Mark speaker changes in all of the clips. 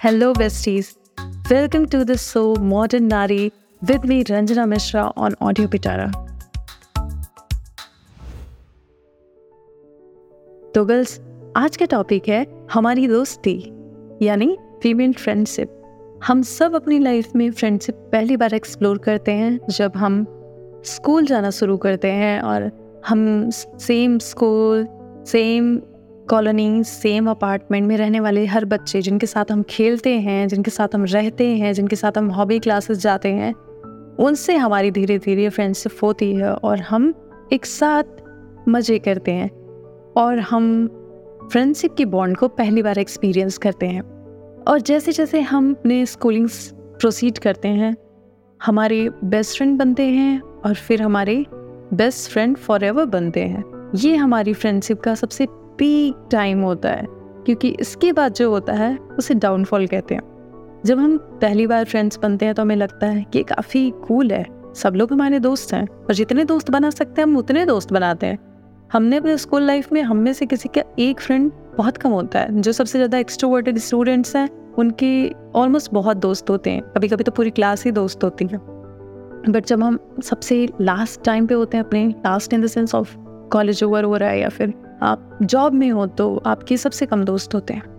Speaker 1: Hello, besties. Welcome to the show Modern Nari with me, Ranjana Mishra, on Audio Pitara. तो girls आज का topic है हमारी दोस्ती यानी फीमेल फ्रेंडशिप हम सब अपनी लाइफ में फ्रेंडशिप पहली बार एक्सप्लोर करते हैं जब हम स्कूल जाना शुरू करते हैं और हम same school same colony same apartment में रहने वाले हर बच्चे जिनके साथ हम खेलते हैं, जिनके साथ हम रहते हैं, जिनके साथ हम हॉबी क्लासेस जाते हैं, उनसे हमारी धीरे धीरे फ्रेंडशिप होती है और हम एक साथ मज़े करते हैं और हम फ्रेंडशिप की बॉन्ड को पहली बार एक्सपीरियंस करते हैं। और जैसे जैसे हम अपने स्कूलिंग प्रोसीड करते हैं, हमारे बेस्ट फ्रेंड बनते हैं और फिर हमारे बेस्ट फ्रेंड फॉर बनते हैं। ये हमारी फ्रेंडशिप का सबसे पीक टाइम होता है, क्योंकि इसके बाद जो होता है, उसे डाउनफॉल कहते हैं। जब हम पहली बार फ्रेंड्स बनते हैं तो हमें लगता है कि काफ़ी कूल है। सब लोग हमारे दोस्त हैं, और जितने दोस्त बना सकते हैं, हम उतने दोस्त बनाते हैं। हमने अपने स्कूल लाइफ में, हम में से किसी का एक फ्रेंड बहुत कम होता है, जो सबसे ज़्यादा एक्सट्रोवर्टेड स्टूडेंट्स हैं, उनके ऑलमोस्ट बहुत दोस्त होते हैं। कभी कभी तो पूरी क्लास ही दोस्त होती है। बट जब हम सबसे लास्ट टाइम पे होते हैं, अपने last in the sense of college over हो रहा है, या फिर आप जॉब में हो तो आपके सबसे कम दोस्त होते हैं।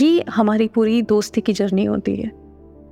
Speaker 1: ये हमारी पूरी दोस्ती की जर्नी होती है।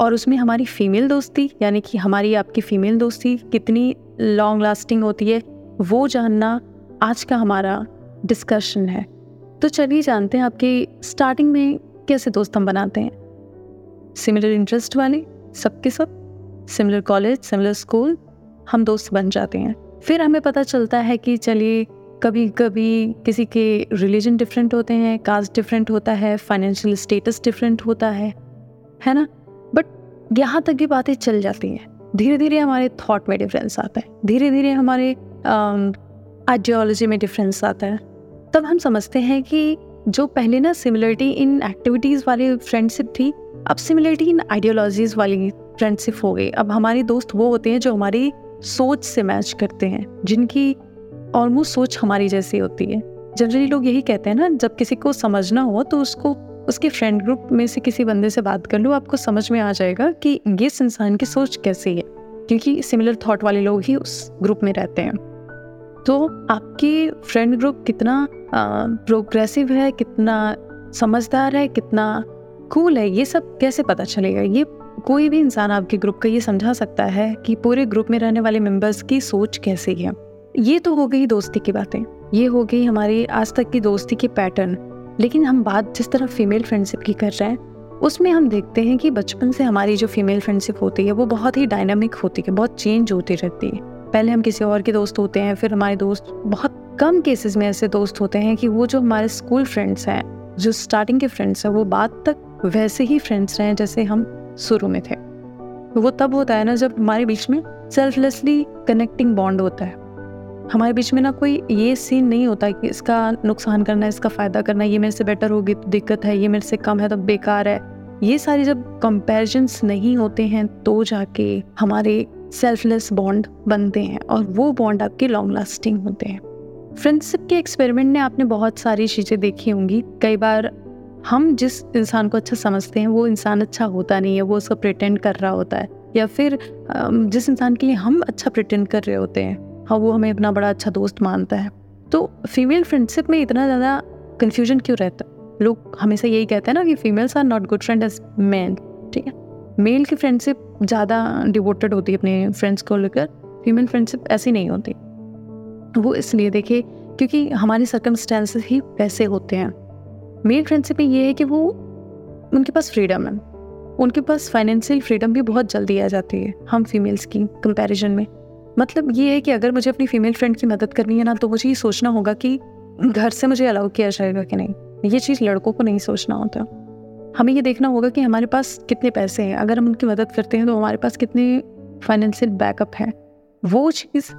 Speaker 1: और उसमें हमारी फीमेल दोस्ती, यानी कि हमारी आपकी फीमेल दोस्ती कितनी लॉन्ग लास्टिंग होती है, वो जानना आज का हमारा डिस्कशन है। तो चलिए जानते हैं आपके स्टार्टिंग में कैसे दोस्त हम बनाते हैं। सिमिलर इंटरेस्ट वाले, सबके सब सिमिलर कॉलेज सिमिलर स्कूल हम दोस्त बन जाते हैं। फिर हमें पता चलता है कि चलिए कभी कभी किसी के रिलीजन डिफरेंट होते हैं कास्ट डिफरेंट होता है फाइनेंशियल स्टेटस डिफरेंट होता है है ना? बट यहाँ तक भी बातें चल जाती हैं। धीरे धीरे हमारे थॉट में डिफरेंस आता है। धीरे धीरे हमारे आइडियोलॉजी में डिफरेंस आता है। तब हम समझते हैं कि जो पहले ना सिमिलरिटी इन एक्टिविटीज़ वाली फ्रेंडशिप थी, अब सिमिलरिटी इन आइडियोलॉजीज़ वाली फ्रेंडशिप हो गई। अब हमारे दोस्त वो होते हैं जो हमारी सोच से मैच करते हैं, जिनकी ऑलमोस्ट सोच हमारी जैसी होती है। जनरली लोग यही कहते हैं ना, जब किसी को समझना हो तो उसको, उसके फ्रेंड ग्रुप में से किसी बंदे से बात कर लो, आपको समझ में आ जाएगा कि ये इंसान की सोच कैसी है। क्योंकि सिमिलर थॉट वाले लोग ही उस ग्रुप में रहते हैं। तो आपकी फ्रेंड ग्रुप कितना प्रोग्रेसिव है, कितना समझदार है, कितना कूल है, ये सब कैसे पता चलेगा? ये कोई भी इंसान आपके ग्रुप का ये समझा सकता है कि पूरे ग्रुप में रहने वाले मेंबर्स की सोच कैसी है। ये तो हो गई दोस्ती की बातें। ये हो गई हमारी आज तक की दोस्ती की पैटर्न लेकिन हम बात जिस तरह फीमेल फ्रेंडशिप की कर रहे हैं, उसमें हम देखते हैं कि बचपन से हमारी जो फीमेल फ्रेंडशिप होती है, वो बहुत ही डायनामिक होती है, बहुत चेंज होती रहती है। पहले हम किसी और के दोस्त होते हैं, फिर हमारे दोस्त, बहुत कम केसेस में ऐसे दोस्त होते हैं कि वो जो हमारे स्कूल फ्रेंड्स हैं, जो स्टार्टिंग के फ्रेंड्स हैं, वो बाद तक वैसे ही फ्रेंड्स रहे जैसे हम शुरू में थे। वो तब होता है ना जब हमारे बीच में सेल्फलेसली कनेक्टिंग बॉन्ड होता है। हमारे बीच में ना कोई ये सीन नहीं होता कि इसका नुकसान करना इसका फ़ायदा करना ये मेरे से बेटर होगी तो दिक्कत है, ये मेरे से कम है तो बेकार है। ये सारे जब कंपैरिजन्स नहीं होते हैं तो जाके हमारे सेल्फलेस बॉन्ड बनते हैं और वो बॉन्ड आपके लॉन्ग लास्टिंग होते हैं। फ्रेंडशिप के एक्सपेरिमेंट ने आपने बहुत सारी चीज़ें देखी होंगी। कई बार हम जिस इंसान को अच्छा समझते हैं, वो इंसान अच्छा होता नहीं है, वो उसका प्रिटेंड कर रहा होता है। या फिर जिस इंसान के लिए हम अच्छा प्रिटेंड कर रहे होते हैं हाँ वो हमें अपना बड़ा अच्छा दोस्त मानता है। तो फीमेल फ्रेंडशिप में इतना ज़्यादा कन्फ्यूज़न क्यों रहता? है लोग हमेशा यही कहते हैं ना कि females are not good friend as male ठीक है? मेल की फ्रेंडशिप ज़्यादा डिवोटेड होती है अपने फ्रेंड्स को लेकर फीमेल फ्रेंडशिप ऐसी नहीं होती। वो इसलिए देखिए, क्योंकि हमारे सर्कमस्टेंसेस ही वैसे होते हैं। मेल फ्रेंडशिप में ये है कि वो, उनके पास फ्रीडम है। उनके पास फाइनेंशियल फ्रीडम भी बहुत जल्दी आ जाती है, हम फीमेल्स की कंपैरिजन में। मतलब ये है कि अगर मुझे अपनी फीमेल फ्रेंड की मदद करनी है ना तो मुझे ये सोचना होगा कि घर से मुझे अलाउ किया जाएगा कि नहीं। ये चीज़ लड़कों को नहीं सोचना होता। हमें ये देखना होगा कि हमारे पास कितने पैसे हैं। अगर हम उनकी मदद करते हैं तो हमारे पास कितने फाइनेंशियल बैकअप है। वो चीज़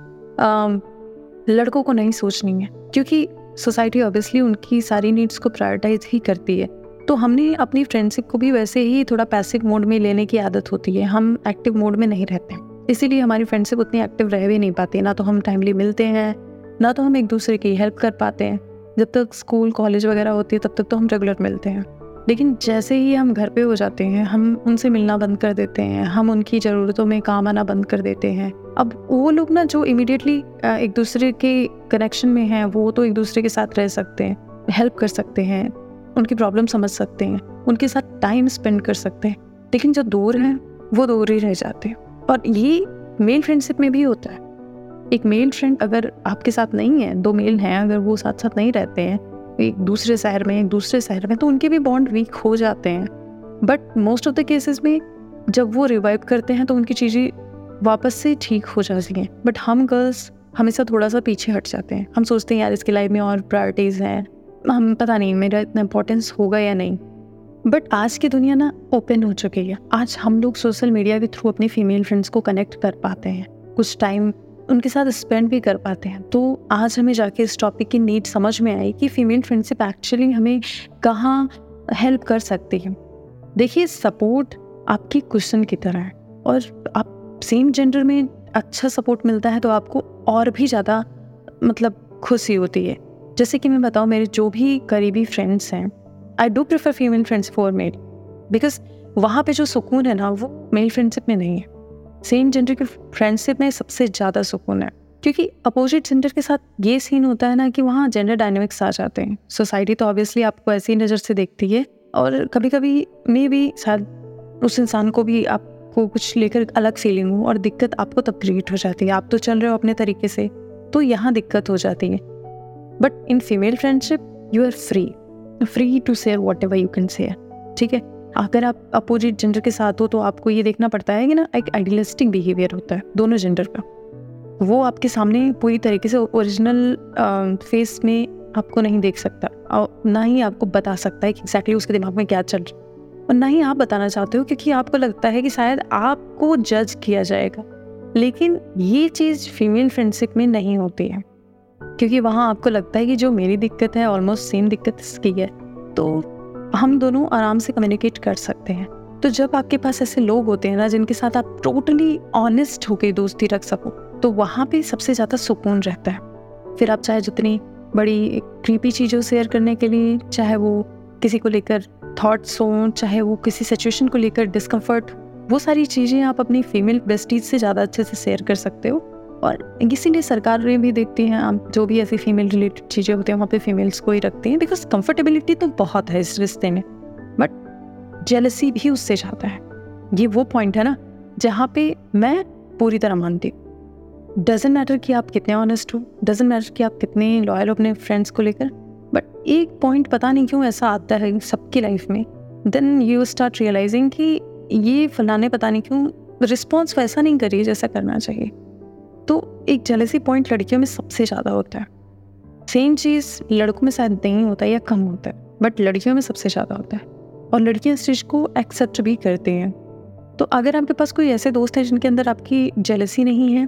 Speaker 1: लड़कों को नहीं सोचनी है। क्योंकि सोसाइटी ऑब्वियसली उनकी सारी नीड्स को प्रायोरिटाइज ही करती है। तो हमने अपनी फ्रेंडशिप को भी वैसे ही थोड़ा पैसिव मोड में लेने की आदत होती है। हम एक्टिव मोड में नहीं रहते। इसीलिए हमारी फ्रेंडशिप उतनी एक्टिव रह भी नहीं पाती ना तो हम टाइमली मिलते हैं, ना तो हम एक दूसरे की हेल्प कर पाते हैं। जब तक स्कूल कॉलेज वगैरह होती है, तब तक तो हम रेगुलर मिलते हैं। लेकिन जैसे ही हम घर पे हो जाते हैं, हम उनसे मिलना बंद कर देते हैं, हम उनकी ज़रूरतों में काम आना बंद कर देते हैं। अब वो लोग ना जो इमिडिएटली एक दूसरे के कनेक्शन में हैं, वो तो एक दूसरे के साथ रह सकते हैं हेल्प कर सकते हैं, उनकी प्रॉब्लम समझ सकते हैं, उनके साथ टाइम स्पेंड कर सकते हैं। लेकिन जो दूर हैं, वो दूर ही रह जाते हैं। और ये मेल फ्रेंडशिप में भी होता है। एक मेल फ्रेंड अगर आपके साथ नहीं है, दो मेल हैं, अगर वो साथ साथ नहीं रहते हैं, एक दूसरे शहर में, एक दूसरे शहर में तो उनके भी बॉन्ड वीक हो जाते हैं। But most of the cases में जब वो रिवाइव करते हैं तो उनकी चीज़ें वापस से ठीक हो जाती हैं। बट हम गर्ल्स हमेशा थोड़ा सा पीछे हट जाते हैं। हम सोचते हैं, यार, इसकी लाइफ में और प्रायोरिटीज़ हैं। हम पता नहीं, मेरा इतना इंपॉर्टेंस होगा या नहीं? बट आज की दुनिया ना ओपन हो चुकी है। आज हम लोग सोशल मीडिया के थ्रू अपनी फीमेल फ्रेंड्स को कनेक्ट कर पाते हैं। कुछ टाइम उनके साथ स्पेंड भी कर पाते हैं। तो आज हमें जाके इस टॉपिक की नीड समझ में आई कि फीमेल फ्रेंडशिप एक्चुअली हमें कहाँ हेल्प कर सकती है। देखिए सपोर्ट आपकी क्वेश्चन की तरह है। और आप सेम जेंडर में अच्छा सपोर्ट मिलता है तो आपको और भी ज़्यादा मतलब खुशी होती है। जैसे कि मैं बताऊँ, मेरे जो भी करीबी फ्रेंड्स हैं I do prefer female friends for male because वहाँ पे जो सुकून है ना, वो मेल फ्रेंडशिप में नहीं है। सेम जेंडर की फ्रेंडशिप में सबसे ज़्यादा सुकून है। क्योंकि अपोजिट जेंडर के साथ ये सीन होता है ना कि वहाँ जेंडर डायनेमिक्स आ जाते हैं। सोसाइटी तो ऑब्वियसली आपको ऐसी नज़र से देखती है। और कभी कभी मे भी शायद उस इंसान को भी आपको कुछ लेकर अलग फीलिंग हो और दिक्कत आपको तब क्रिएट हो जाती है। आप तो चल रहे हो अपने तरीके से तो यहाँ दिक्कत हो जाती है। But in female friendship you are free free to share whatever you can share ठीक है? अगर आप अपोजिट जेंडर के साथ हो तो आपको ये देखना पड़ता है कि ना एक आइडियलिस्टिक बिहेवियर होता है, दोनों जेंडर का। वो आपके सामने पूरी तरीके से ओरिजिनल फेस में आपको नहीं देख सकता और ना ही आपको बता सकता है कि एग्जैक्टली उसके दिमाग में क्या चल रहा है। और ना ही आप बताना चाहते हो क्योंकि आपको लगता है कि शायद आपको जज किया जाएगा। लेकिन ये चीज़ फीमेल फ्रेंडशिप में नहीं होती है। क्योंकि वहाँ आपको लगता है कि जो मेरी दिक्कत है ऑलमोस्ट सेम दिक्कत इसकी है। तो हम दोनों आराम से कम्युनिकेट कर सकते हैं। तो जब आपके पास ऐसे लोग होते हैं ना, जिनके साथ आप टोटली ऑनेस्ट होकर दोस्ती रख सको तो वहाँ पे सबसे ज़्यादा सुकून रहता है। फिर आप चाहे जितनी बड़ी क्रीपी चीज़ों शेयर करने के लिए, चाहे वो किसी को लेकर थाट्स हों, चाहे वो किसी सिचुएशन को लेकर डिस्कम्फर्ट वो सारी चीज़ें आप अपनी फीमेल बेस्टीज से ज़्यादा अच्छे से शेयर कर सकते हो। और इसीलिए सरकारें भी देखती हैं, आप जो भी ऐसी फीमेल रिलेटेड चीज़ें होती हैं, वहाँ पे फीमेल्स को ही रखती हैं बिकॉज़ कंफर्टेबिलिटी तो बहुत है इस रिश्ते में। बट जेलसी भी उससे जाता है। ये वो पॉइंट है ना, जहाँ पे मैं पूरी तरह मानती हूँ। डजेंट मैटर कि आप कितने ऑनेस्ट हो डजेंट मैटर कि आप कितने लॉयल हो अपने फ्रेंड्स को लेकर बट एक पॉइंट पता नहीं क्यों ऐसा आता है सबकी लाइफ में। देन यू स्टार्ट रियलाइजिंग कि ये फलाने पता नहीं क्यों रिस्पॉन्स वैसा नहीं करिए जैसा करना चाहिए। तो एक जेलेसी पॉइंट लड़कियों में सबसे ज़्यादा होता है। सेम चीज़ लड़कों में शायद नहीं होता या कम होता है बट लड़कियों में सबसे ज़्यादा होता है। और लड़कियाँ इस चीज़ को एक्सेप्ट भी करती हैं। तो अगर आपके पास कोई ऐसे दोस्त हैं जिनके अंदर आपकी जेलसी नहीं है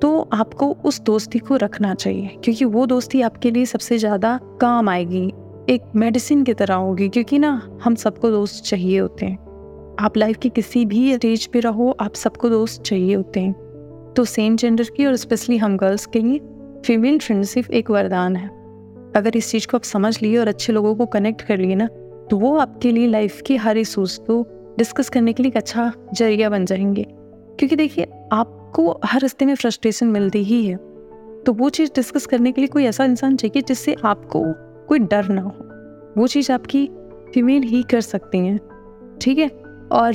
Speaker 1: तो आपको उस दोस्ती को रखना चाहिए, क्योंकि वो दोस्ती आपके लिए सबसे ज़्यादा काम आएगी। एक मेडिसिन की तरह होगी, क्योंकि ना, हम सबको दोस्त चाहिए होते हैं। आप लाइफ की किसी भी स्टेज पे रहो, आप सबको दोस्त चाहिए होते हैं। तो सेम जेंडर की और स्पेशली हम गर्ल्स के लिए फीमेल फ्रेंडशिप एक वरदान है। अगर इस चीज़ को आप समझ लिए और अच्छे लोगों को कनेक्ट कर लिए ना तो वो आपके लिए लाइफ की हर इशूज़ को डिस्कस करने के लिए एक अच्छा ज़रिया बन जाएँगे। क्योंकि देखिए, आपको हर रस्ते में फ्रस्ट्रेशन मिलती ही है। तो वो चीज़ डिस्कस करने के लिए कोई ऐसा इंसान चाहिए जिससे आपको कोई डर ना हो। वो चीज़ आपकी फीमेल ही कर सकती हैं। ठीक है? और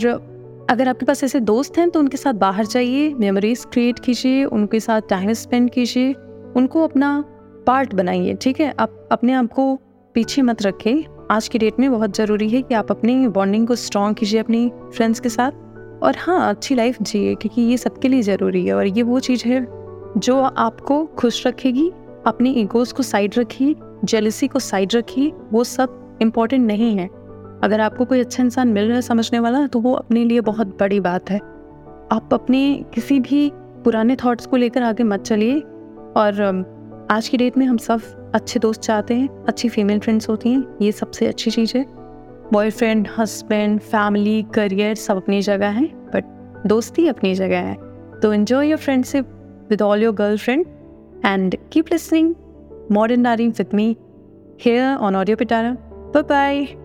Speaker 1: अगर आपके पास ऐसे दोस्त हैं तो उनके साथ बाहर जाइए मेमोरीज क्रिएट कीजिए, उनके साथ टाइम स्पेंड कीजिए, उनको अपना पार्ट बनाइए, ठीक है? आप अपने आप को पीछे मत रखें। आज की डेट में बहुत ज़रूरी है कि आप अपनी बॉन्डिंग को स्ट्रॉन्ग कीजिए अपनी फ्रेंड्स के साथ। और हाँ अच्छी लाइफ जिए, क्योंकि ये सबके लिए ज़रूरी है। और ये वो चीज़ है जो आपको खुश रखेगी, अपनी ईगोज़ को साइड रखिए जेलसी को साइड रखिए वो सब इंपॉर्टेंट नहीं है। अगर आपको कोई अच्छा इंसान मिल रहा है समझने वाला तो वो अपने लिए बहुत बड़ी बात है। आप अपने किसी भी पुराने थॉट्स को लेकर आगे मत चलिए। और आज की डेट में हम सब अच्छे दोस्त चाहते हैं, अच्छी फीमेल फ्रेंड्स होती हैं, ये सबसे अच्छी चीज़ है। बॉयफ्रेंड हस्बैंड फैमिली करियर सब अपनी जगह है बट दोस्ती अपनी जगह है। तो enjoy your friendship with all your girl friend and keep listening modern daring with me here on Audio Pitara bye bye